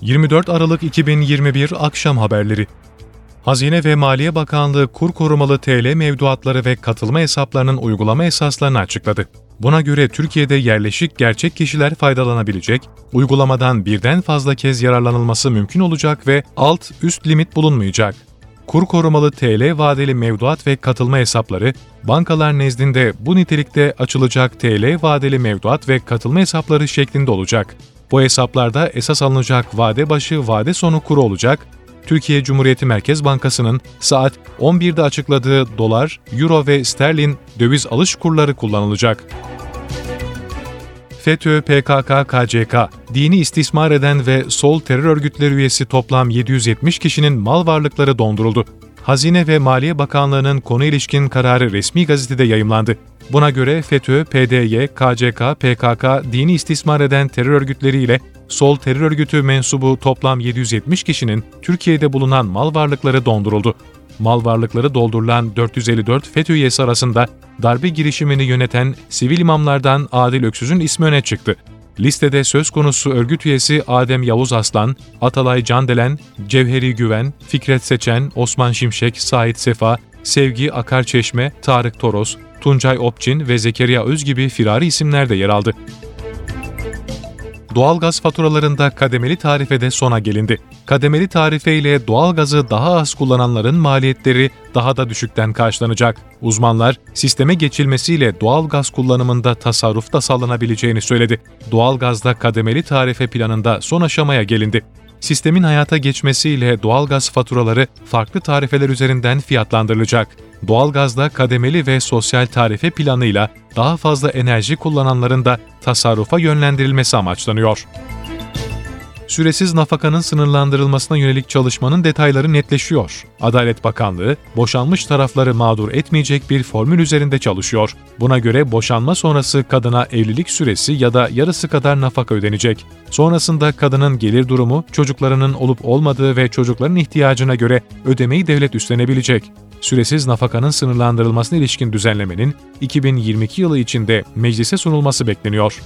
24 Aralık 2021 Akşam Haberleri Hazine ve Maliye Bakanlığı kur korumalı TL mevduatları ve katılma hesaplarının uygulama esaslarını açıkladı. Buna göre Türkiye'de yerleşik gerçek kişiler faydalanabilecek, uygulamadan birden fazla kez yararlanılması mümkün olacak ve alt üst limit bulunmayacak. Kur korumalı TL vadeli mevduat ve katılma hesapları, bankalar nezdinde bu nitelikte açılacak TL vadeli mevduat ve katılma hesapları şeklinde olacak. Bu hesaplarda esas alınacak vade başı vade sonu kuru olacak. Türkiye Cumhuriyeti Merkez Bankası'nın saat 11'de açıkladığı dolar, euro ve sterlin döviz alış kurları kullanılacak. FETÖ, PKK, KCK, dini istismar eden ve sol terör örgütleri üyesi toplam 770 kişinin mal varlıkları donduruldu. Hazine ve Maliye Bakanlığı'nın konu ilişkin kararı resmi gazetede yayımlandı. Buna göre FETÖ, PDY, KCK, PKK, dini istismar eden terör örgütleriyle sol terör örgütü mensubu toplam 770 kişinin Türkiye'de bulunan mal varlıkları donduruldu. Mal varlıkları doldurulan 454 FETÖ üyesi arasında darbe girişimini yöneten sivil imamlardan Adil Öksüz'ün ismi öne çıktı. Listede söz konusu örgüt üyesi Adem Yavuz Aslan, Atalay Candelen, Cevheri Güven, Fikret Seçen, Osman Şimşek, Sait Sefa, Sevgi Akarçeşme, Tarık Toros, Tuncay Opçin ve Zekeriya Öz gibi firari isimler de yer aldı. Doğalgaz faturalarında kademeli tarifede sona gelindi. Kademeli tarife ile doğalgazı daha az kullananların maliyetleri daha da düşükten karşılanacak. Uzmanlar, sisteme geçilmesiyle doğalgaz kullanımında tasarruf da sağlanabileceğini söyledi. Doğalgazda kademeli tarife planında son aşamaya gelindi. Sistemin hayata geçmesiyle doğalgaz faturaları farklı tarifeler üzerinden fiyatlandırılacak. Doğalgazda kademeli ve sosyal tarife planıyla daha fazla enerji kullananların da tasarrufa yönlendirilmesi amaçlanıyor. Süresiz nafakanın sınırlandırılmasına yönelik çalışmanın detayları netleşiyor. Adalet Bakanlığı, boşanmış tarafları mağdur etmeyecek bir formül üzerinde çalışıyor. Buna göre boşanma sonrası kadına evlilik süresi ya da yarısı kadar nafaka ödenecek. Sonrasında kadının gelir durumu, çocuklarının olup olmadığı ve çocukların ihtiyacına göre ödemeyi devlet üstlenebilecek. Süresiz nafakanın sınırlandırılmasına ilişkin düzenlemenin 2022 yılı içinde meclise sunulması bekleniyor.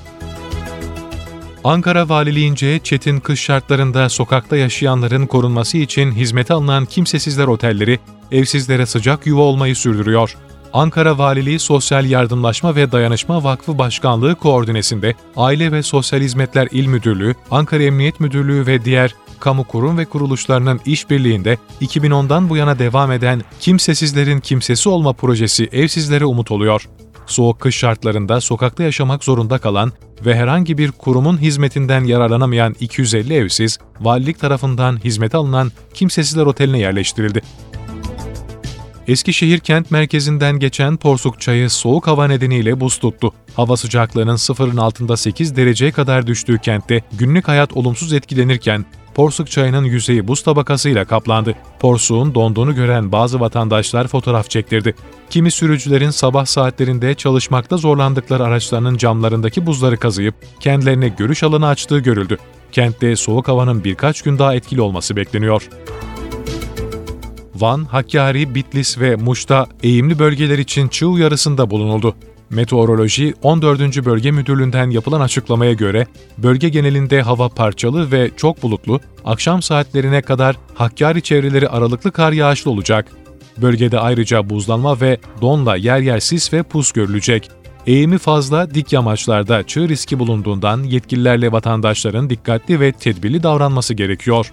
Ankara Valiliğince çetin kış şartlarında sokakta yaşayanların korunması için hizmete alınan kimsesizler otelleri evsizlere sıcak yuva olmayı sürdürüyor. Ankara Valiliği Sosyal Yardımlaşma ve Dayanışma Vakfı Başkanlığı koordinesinde Aile ve Sosyal Hizmetler İl Müdürlüğü, Ankara Emniyet Müdürlüğü ve diğer kamu kurum ve kuruluşlarının işbirliğinde 2010'dan bu yana devam eden Kimsesizlerin Kimsesi Olma projesi evsizlere umut oluyor. Soğuk kış şartlarında sokakta yaşamak zorunda kalan ve herhangi bir kurumun hizmetinden yararlanamayan 250 evsiz, valilik tarafından hizmete alınan Kimsesizler Oteli'ne yerleştirildi. Eskişehir kent merkezinden geçen Porsuk çayı soğuk hava nedeniyle buz tuttu. Hava sıcaklığının sıfırın altında 8 dereceye kadar düştüğü kentte günlük hayat olumsuz etkilenirken Porsuk çayının yüzeyi buz tabakasıyla kaplandı. Porsuğun donduğunu gören bazı vatandaşlar fotoğraf çektirdi. Kimi sürücülerin sabah saatlerinde çalışmakta zorlandıkları araçlarının camlarındaki buzları kazıyıp kendilerine görüş alanı açtığı görüldü. Kentte soğuk havanın birkaç gün daha etkili olması bekleniyor. Van, Hakkari, Bitlis ve Muş'ta eğimli bölgeler için çığ uyarısında bulunuldu. Meteoroloji 14. Bölge Müdürlüğü'nden yapılan açıklamaya göre bölge genelinde hava parçalı ve çok bulutlu, akşam saatlerine kadar Hakkari çevreleri aralıklı kar yağışlı olacak. Bölgede ayrıca buzlanma ve donla yer yer sis ve pus görülecek. Eğimi fazla dik yamaçlarda çığ riski bulunduğundan yetkililerle vatandaşların dikkatli ve tedbirli davranması gerekiyor.